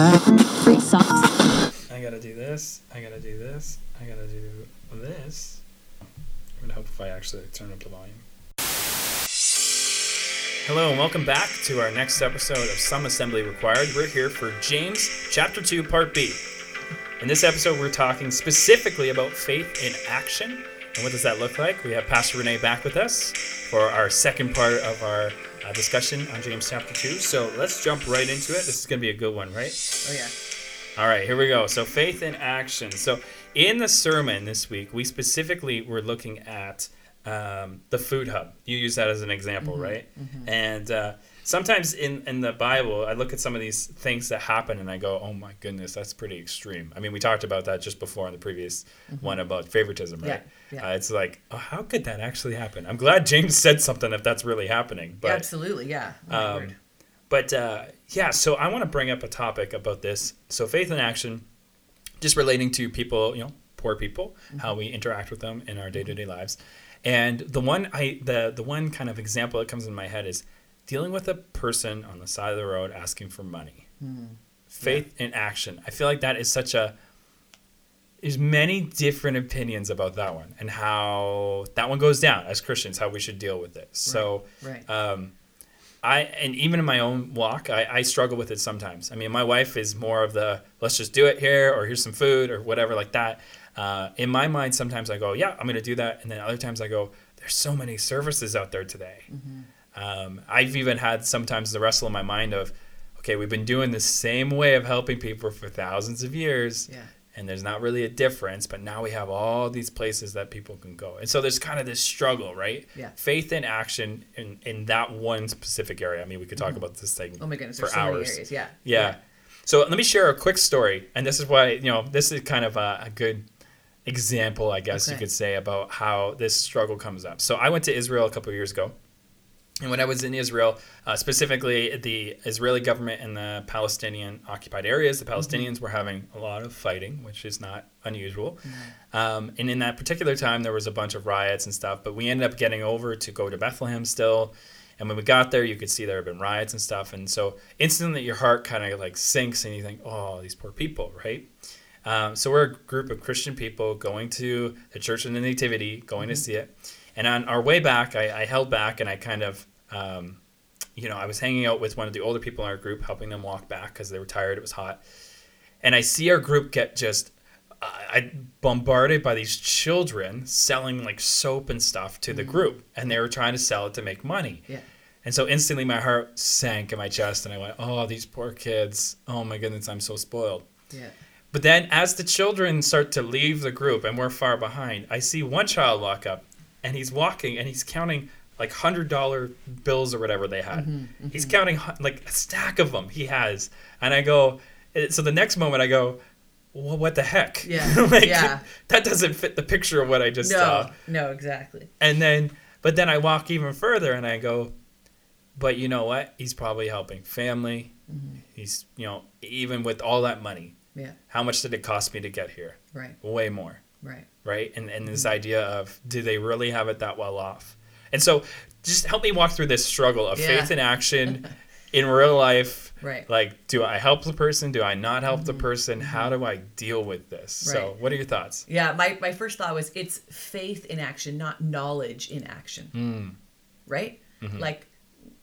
Free socks. I gotta do this. I gotta do this. I gotta do this. I'm gonna hope if I actually turn up the volume. Hello and welcome back to our next episode of Some Assembly Required. We're here for James chapter 2, part B. In this episode, we're talking specifically about faith in action. And what does that look like? We have Pastor Renee back with us for our second part of our uh, discussion on James chapter 2. So let's jump right into it. This is going to be a good one, right? Oh yeah. All right, here we go. So faith in action. So in the sermon this week, we specifically were looking at um, the food hub. You use that as an example, right? And uh, sometimes in in the Bible, I look at some of these things that happen, and I go, "Oh my goodness, that's pretty extreme." I mean, we talked about that just before in the previous one about favoritism, right? Yeah, yeah. Uh, it's like, oh, how could that actually happen? I'm glad James said something if that's really happening. But Absolutely, yeah. Um, but uh, yeah, so I want to bring up a topic about this. So faith in action, just relating to people, you know, poor people, how we interact with them in our day to day lives. And the one I the the one kind of example that comes in my head is dealing with a person on the side of the road asking for money. Faith in action. I feel like that is such a there's many different opinions about that one and how that one goes down as Christians, how we should deal with it. So Right. um, I and even in my own walk, I, I struggle with it sometimes. I mean, my wife is more of the let's just do it here, or here's some food, or whatever like that. Uh, in my mind, sometimes I go, yeah, I'm gonna do that, and then other times I go, there's so many services out there today. Um, I've even had sometimes the wrestle in my mind of, okay, we've been doing the same way of helping people for thousands of years Yeah. And there's not really a difference but now we have all these places that people can go and so there's kind of this struggle right Yeah. faith in action in, in that one specific area i mean we could talk mm-hmm. about this thing Oh my goodness, for so hours areas. Yeah. yeah. So let me share a quick story, and this is why you know this is kind of a, a good example, I guess you could say, about how this struggle comes up. So I went to Israel a couple of years ago, and when I was in Israel, uh, specifically the Israeli government and the Palestinian occupied areas, the Palestinians were having a lot of fighting, which is not unusual. Um, and in that particular time, there was a bunch of riots and stuff. But we ended up getting over to go to Bethlehem still. And when we got there, you could see there had been riots and stuff. And so instantly your heart kind of like sinks and you think, oh, these poor people, right? Um, so we're a group of Christian people going to the Church of the Nativity, going to see it. And on our way back, I, I held back and I kind of, um, you know, I was hanging out with one of the older people in our group, helping them walk back because they were tired. It was hot. And I see our group get just uh, I bombarded by these children selling like soap and stuff to the group, and they were trying to sell it to make money. Yeah. And so instantly my heart sank in my chest, and I went, "Oh, these poor kids! Oh my goodness, I'm so spoiled." Yeah. But then, as the children start to leave the group and we're far behind, I see one child walk up, and he's walking and he's counting like hundred dollar bills or whatever they had. He's counting like a stack of them he has, and I go. eh, So the next moment, I go, well, what the heck? Yeah, like, yeah. That doesn't fit the picture of what I just No. saw. No. Exactly. And then, but then I walk even further and I go, but you know what? He's probably helping family. Mm-hmm. He's, you know, even with all that money, Yeah. how much did it cost me to get here? Right. Way more, Right. right? And and Mm-hmm. this idea of do they really have it that well off? And so, just help me walk through this struggle of Yeah. faith in action in real life. Right. Like, do I help the person? Do I not help the person? How do I deal with this? So, Mm-hmm. What are your thoughts? Yeah. My my first thought was it's faith in action, not knowledge in action. Mm. Right. Mm-hmm. Like.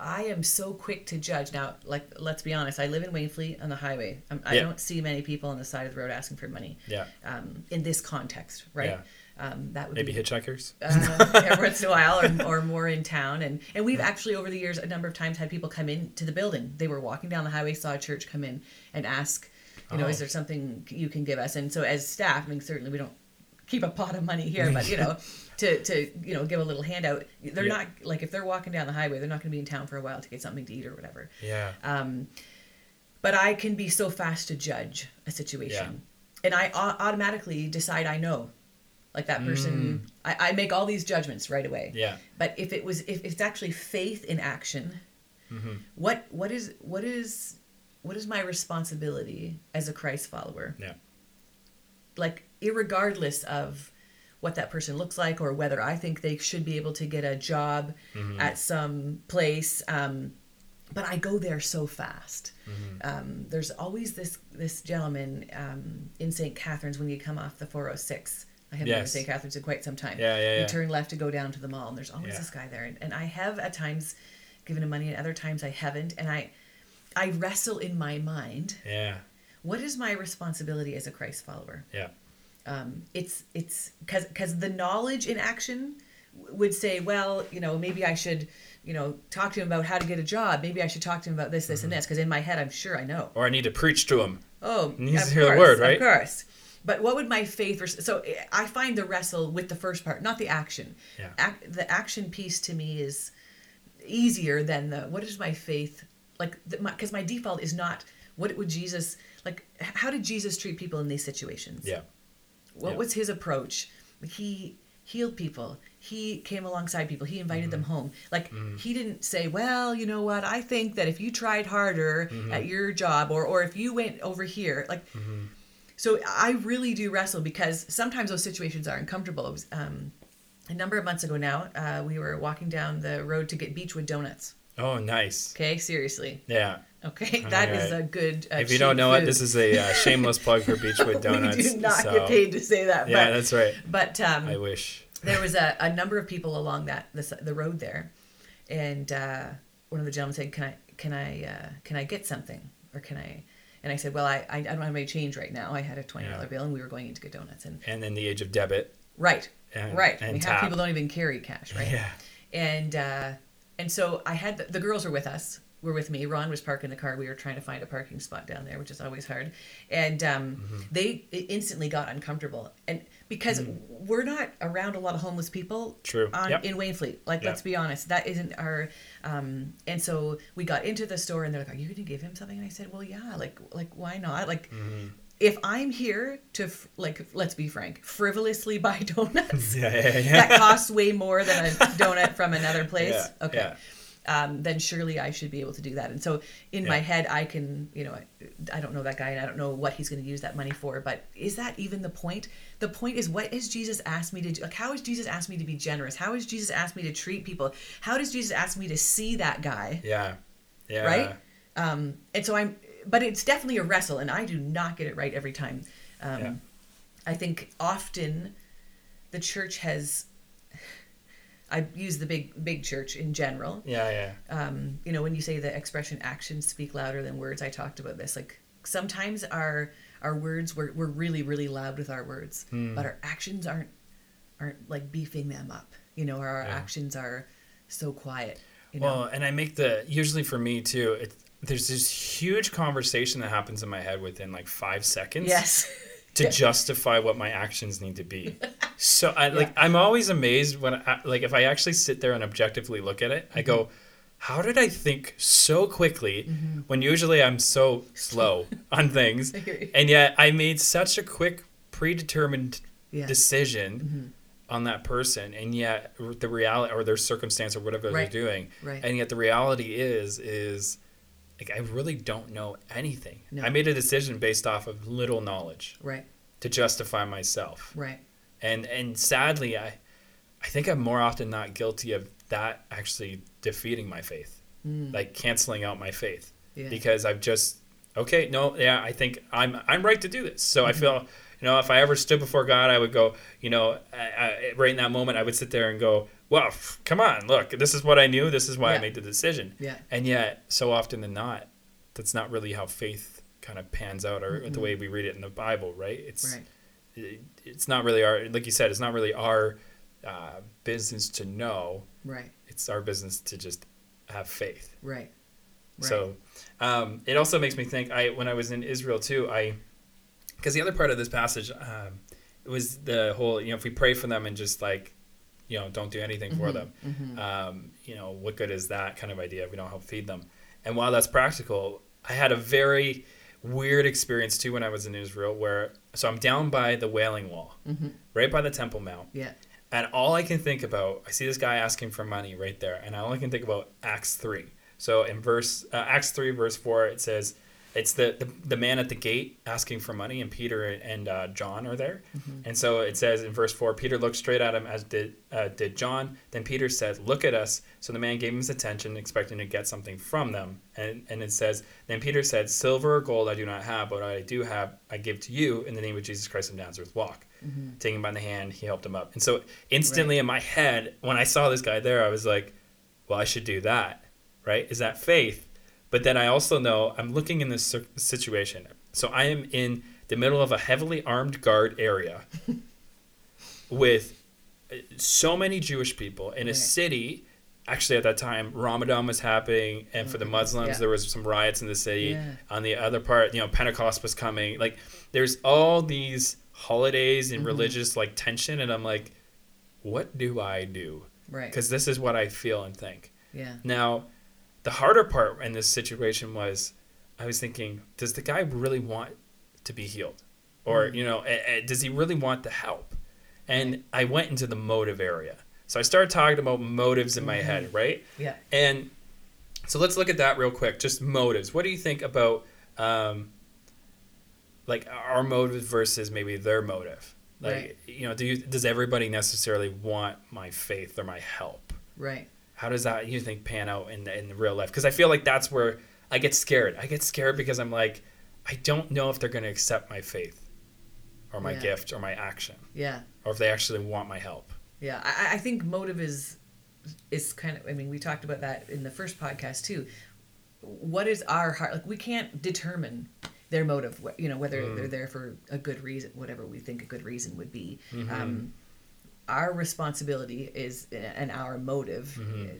I am so quick to judge now. Like, let's be honest. I live in Wainfleet on the highway. i don't see many people on the side of the road asking for money. Yeah, Um, in this context, right? Yeah. Um, that would maybe be hitchhikers. uh, every once in a while or, or more in town and and we've actually over the years a number of times had people come in to the building they were walking down the highway saw a church come in and ask you know Oh. is there something you can give us and so as staff i mean certainly we don't keep a pot of money here but you know to to you know give a little handout they're Yeah. not like if they're walking down the highway they're not going to be in town for a while to get something to eat or whatever Yeah. um, but I can be so fast to judge a situation, and I automatically decide I know, like that person. I, I make all these judgments right away. Yeah. But if it was, if it's actually faith in action, what what is what is what is my responsibility as a Christ follower? Yeah. Like, irregardless of what that person looks like or whether I think they should be able to get a job Mm-hmm. at some place. Um, but I go there so fast. Mm-hmm. Um, there's always this this gentleman um, in St. Catharines when you come off the 406. I haven't been to Yes. St. Catharines in quite some time. Yeah, yeah, You yeah. turn left to go down to the mall, and there's always Yeah. this guy there. And, and I have at times given him money, and other times I haven't. And I I wrestle in my mind. Yeah. What is my responsibility as a Christ follower? Yeah. um, it's it's because because the knowledge in action would say well you know maybe i should you know talk to him about how to get a job maybe i should talk to him about this this and this because in my head i'm sure i know Or I need to preach to him. oh he Needs to hear the word, right? of course but what would my faith vers- so eh, i find the wrestle with the first part not the action Yeah. Ac- the action piece to me is easier than the what is my faith like because my, default is not what would jesus like how did jesus treat people in these situations Yeah. what Yeah. was his approach he healed people he came alongside people he invited them Mm-hmm. home like he didn't say well you know what i think that if you tried harder Mm-hmm. at your job or or if you went over here like Mm-hmm. So i really do wrestle because sometimes those situations are uncomfortable It was, um, a number of months ago now uh, we were walking down the road to get beechwood donuts Oh, nice. okay seriously Yeah. okay that is Alright. a good uh, If you don't know it, this is a uh, shameless plug for Beechwood Donuts. we do not so- get paid to say that Yeah, but, that's right. but um, I wish. there was a, a number of people along that the, the road there and uh, one of the gentlemen said can i can i uh, can i get something or can i and i said well i i, don't have any change right now i had a $20 Yeah. bill and we were going in to get donuts and And in the age of debit. right And- right and half people don't even carry cash right Yeah. and uh, and so I had the, the girls were with us. Were with me. Ron was parking the car. We were trying to find a parking spot down there, which is always hard. And um, Mm-hmm. they instantly got uncomfortable, and because we're not around a lot of homeless people Mm. True. on Yep. in Wainfleet. Like, Yep. let's be honest, that isn't our. Um, and so we got into the store, and they're like, "Are you going to give him something?" And I said, "Well, yeah. Like, like why not? Like." Mm-hmm. If I'm here to f- like, let's be frank, frivolously buy donuts, Yeah, yeah, yeah. that costs way more than a donut from another place. Yeah, okay. Yeah. Um, then surely I should be able to do that. And so in my head, I can, you know, I, I don't know that guy and I don't know what he's going to use that money for, but is that even the point? The point is, what has Jesus asked me to do? Like, how has Jesus asked me to be generous? How has Jesus asked me to treat people? How does Jesus ask me to see that guy? Yeah. Yeah. Right? Um, and so I'm, but it's definitely a wrestle, and I do not get it right every time. Um, Yeah. I think often the church has. I use the big big church in general. Yeah, yeah. Um, you know, when you say the expression "actions speak louder than words," I talked about this. Like sometimes our our words we're, we're really really loud with our words, Hmm. but our actions aren't aren't like beefing them up. You know, or our Yeah. actions are so quiet. You know, Well, and I make the usually for me too. It, there's this huge conversation that happens in my head within like five seconds. yes, to Yeah. justify what my actions need to be. So I like I'm always amazed when I, like if I actually sit there and objectively look at it, I Mm-hmm. go, how did I think so quickly when usually I'm so slow on things, I and yet I made such a quick predetermined Yeah. Mm-hmm. decision on that person, and yet the reality or their circumstance or whatever Right. they're doing, Right. and yet the reality is is like I really don't know anything. No. I made a decision based off of little knowledge right, to justify myself. right, And and sadly I I think I'm more often not guilty of that actually defeating my faith. Like canceling out my faith. Mm. Yeah. Because I've just okay, no, yeah, I think I'm I'm right to do this. So Mm-hmm. I feel you know, if I ever stood before God, I would go, you know, I, I, right in that moment, I would sit there and go, well, come on, look, this is what I knew. This is why I made the decision. Yeah. And yet, so often than not, that's not really how faith kind of pans out or the way we read it in the Bible, right? It's, right, it- it's not really our like you said it's not really our uh, business to know right, it's our business to just have faith right, right. so um, it also makes me think i when i was in israel too i because the other part of this passage um, it was the whole you know if we pray for them and just like you know don't do anything for them. Um, you know what good is that kind of idea if we don't help feed them? And while that's practical i had a very weird experience too when i was in israel where so i'm down by the wailing wall right by the temple mount. Yeah, and all I can think about, I see this guy asking for money right there, and all I can think about Acts three. So in verse uh, Acts three verse four, it says, it's the, the the man at the gate asking for money, and Peter and uh, John are there, and so it says in verse four, Peter looked straight at him as did uh, did John. Then Peter said, "Look at us." So the man gave him his attention, expecting to get something from them, and and it says, then Peter said, "Silver or gold I do not have, but what I do have I give to you in the name of Jesus Christ of Nazareth. Walk." Taking him by the hand, he helped him up, and so instantly in my head, when I saw this guy there, I was like, "Well, I should do that." Right? Is that faith? But then I also know I'm looking in this situation. So I am in the middle of a heavily armed guard area with uh, so many Jewish people in a Right. city. Actually, at that time, Ramadan was happening, and for the Muslims, Yeah. there was some riots in the city. Yeah. On the other part, you know, Pentecost was coming. Like, there's all these holidays and religious like tension, and I'm like, what do I do? Right. Because this is what I feel and think. Yeah. Now, the harder part in this situation was I was thinking, does the guy really want to be healed? Or, you know, eh, eh, does he really want the help? And I went into the motive area. So I started talking about motives in my head, right? Yeah. And so let's look at that real quick. Just motives. What do you think about um, like our motive versus maybe their motive? Like, Right. you know, do you, does everybody necessarily want my faith or my help? Right. How does that you think pan out in in real life? Because I feel like that's where I get scared. I get scared because I'm like, I don't know if they're going to accept my faith, or my Yeah. gift, or my action, Yeah. or if they actually want my help. Yeah, I, I think motive is is kind of. I mean, we talked about that in the first podcast too. What is our heart? Like, we can't determine their motive. You know, whether they're there for a good reason, whatever we think a good reason would be. Um, our responsibility is, and our motive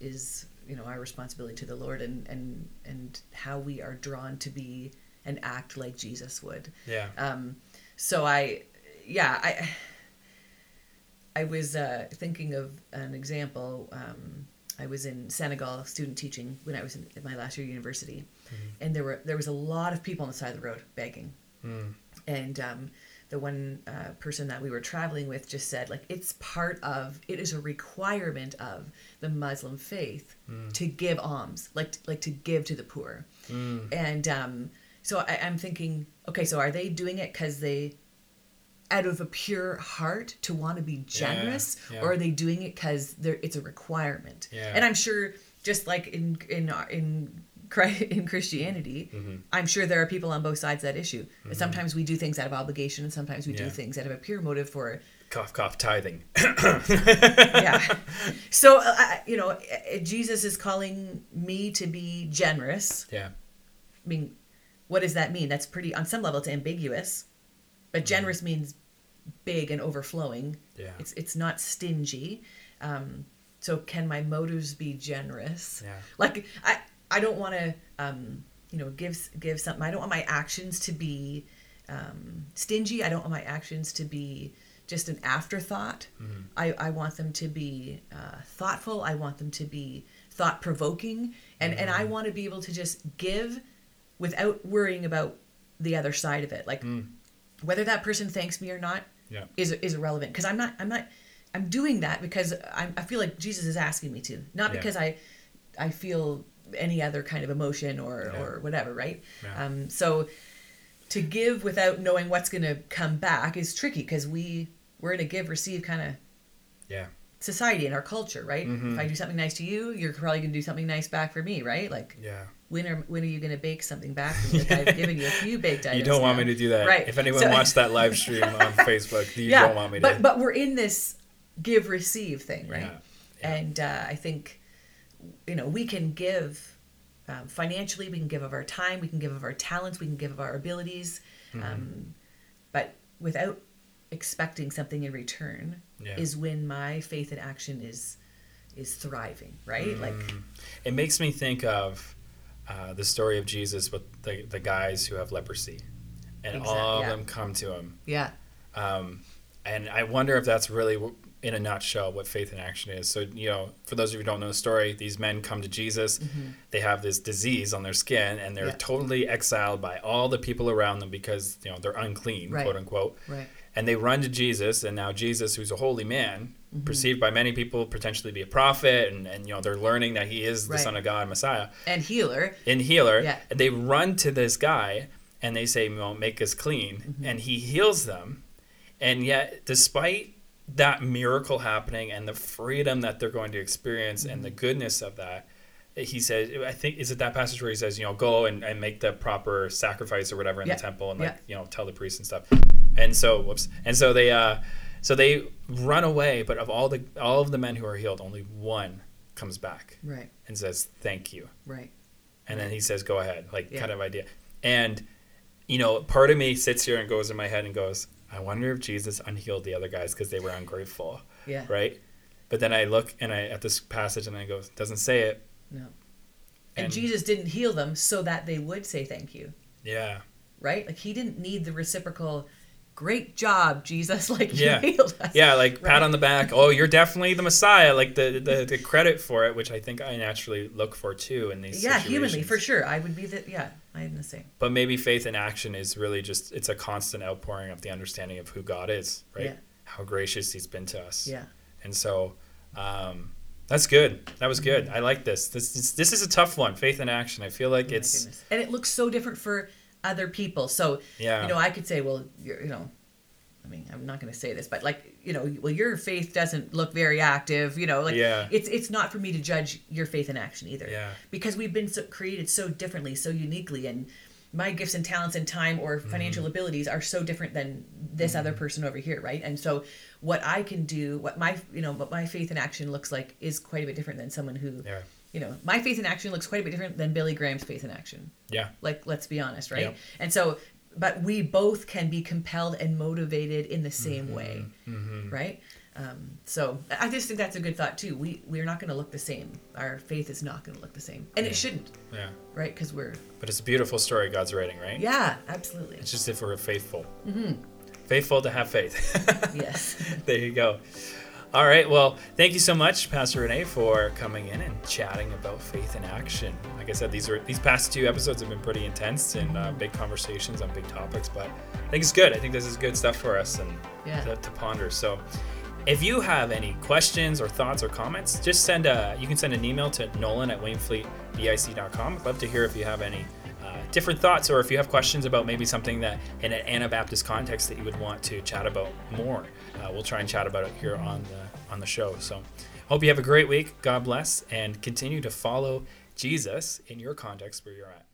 is, you know, our responsibility to the Lord, and and and how we are drawn to be and act like Jesus would. Yeah. Um, so I, yeah, I, I was uh, thinking of an example. Um, I was in Senegal student teaching when I was in, in my last year of university, and there were there was a lot of people on the side of the road begging, and um, the one uh, person that we were traveling with just said like it's part of it is a requirement of the Muslim faith to give alms, like like to give to the poor, and um, so I, I'm thinking, okay, so are they doing it because they out of a pure heart to want to be generous? yeah. or are they doing it because it's a requirement? Yeah. and i'm sure just like in in in in christianity Mm-hmm. i'm sure there are people on both sides of that issue sometimes we do things out of obligation and sometimes we Yeah. do things out of a pure motive for Cough, cough, tithing. yeah so uh, you know uh, jesus is calling me to be generous yeah. I mean, what does that mean? That's pretty, on some level, it's ambiguous, but generous means big and overflowing. Mm-hmm. Yeah. It's it's not stingy. Um, so can my motives be generous? Yeah. Like I I don't want to um, you know give give something. I don't want my actions to be um, stingy. I don't want my actions to be just an afterthought. Mm-hmm. I, I want them to be uh, thoughtful. I want them to be thought provoking, and and Mm-hmm. I want to be able to just give without worrying about the other side of it. Like whether that person thanks me or not Mm. Yeah. is is irrelevant because I'm not I'm not I'm doing that because I'm, I feel like Jesus is asking me to, not Yeah. because I I feel any other kind of emotion or Yeah. or whatever, right? Yeah. Um, so to give without knowing what's going to come back is tricky because we we're in a give receive kind of Yeah. society in our culture, right? Mm-hmm. If I do something nice to you, you're probably going to do something nice back for me, right? Like Yeah. when are when are you going to bake something back for me? Like I've given you a few baked items. You don't want now. me to do that. right? If anyone So- watched that live stream on Facebook, you don't want me to. but but we're in this give receive thing, right? Yeah, yeah. And uh, I think you know we can give um, financially, we can give of our time, we can give of our talents, we can give of our abilities, Mm-hmm. um, but without expecting something in return Yeah. is when my faith in action is is thriving, right? Like It makes me think of uh, the story of Jesus with the, the guys who have leprosy, and Exact- all yeah. of them come to him. yeah, Um, and I wonder if that's really in a nutshell what faith in action is. So, you know, for those of you who don't know the story, these men come to Jesus. They have this disease on their skin and they're Mm-hmm. Yeah. totally exiled by all the people around them because, you know, they're unclean, Right. quote unquote. Right. And they run to Jesus, and now Jesus, who's a holy man, Mm-hmm. perceived by many people potentially be a prophet, and, and you know they're learning that he is the Right. Son of God, Messiah, And healer. and healer. Yeah. And they run to this guy, and they say, "Well, make us clean," Mm-hmm. and he heals them. And yet, despite that miracle happening and the freedom that they're going to experience and Mm-hmm. the goodness of that, he says, I think, is it that passage where he says, you know, go and, and make the proper sacrifice or whatever in Yeah. the temple and Yeah. like, you know, tell the priests and stuff. And so, whoops. And so they, uh, so they run away, but of all the, all of the men who are healed, only one comes back Right. and says, thank you Right. and then he says go ahead like Yeah. kind of idea and you know part of me sits here and goes in my head and goes i wonder if jesus unhealed the other guys because they were ungrateful Yeah. right but then i look and i at this passage and i go doesn't say it No. And, And- Jesus didn't heal them so that they would say thank you. yeah Right? Like he didn't need the reciprocal great job, Jesus, like Yeah. healed us. yeah like pat on the back oh you're definitely the messiah like the, the the credit for it which i think i naturally look for too in these Yeah, humanly, for sure. I would be the yeah, I the same. but maybe faith in action is really just it's a constant outpouring of the understanding of who god is right Yeah. how gracious he's been to us Yeah. And so um, that's good. That was good. I like this. This this, this is a tough one. Faith in action. I feel like Oh it's and it looks so different for other people. So Yeah. you know, I could say, well, you're, you know, mean, I'm not going to say this, but like, you know, well, your faith doesn't look very active. You know, like Yeah. it's it's not for me to judge your faith in action either. Yeah. Because we've been so, created so differently, so uniquely, and my gifts and talents and time or financial Mm-hmm. abilities are so different than this other person over here, right? And so, what I can do, what my you know, what my faith in action looks like is quite a bit different than someone who, Yeah. you know, my faith in action looks quite a bit different than Billy Graham's faith in action yeah. like let's be honest right Yep. and so but we both can be compelled and motivated in the same Mm-hmm. way right um, so i just think that's a good thought too we we're not going to look the same our faith is not going to look the same and it shouldn't Yeah. right because we're But it's a beautiful story God's writing, right? yeah absolutely It's just if we're faithful. Mm-hmm. Faithful to have faith. yes there you go. All right. Well, thank you so much, Pastor Renee, for coming in and chatting about faith in action. Like I said, these are these past two episodes have been pretty intense and uh, big conversations on big topics, but I think it's good. I think this is good stuff for us and Yeah. to, to ponder. So, if you have any questions or thoughts or comments, just send a. You can send an email to Nolan at WainfleetBIC.com. I'd love to hear if you have any different thoughts or if you have questions about maybe something that in an Anabaptist context that you would want to chat about more. Uh, we'll try and chat about it here on the on the show. So, hope you have a great week. God bless, and continue to follow Jesus in your context where you're at.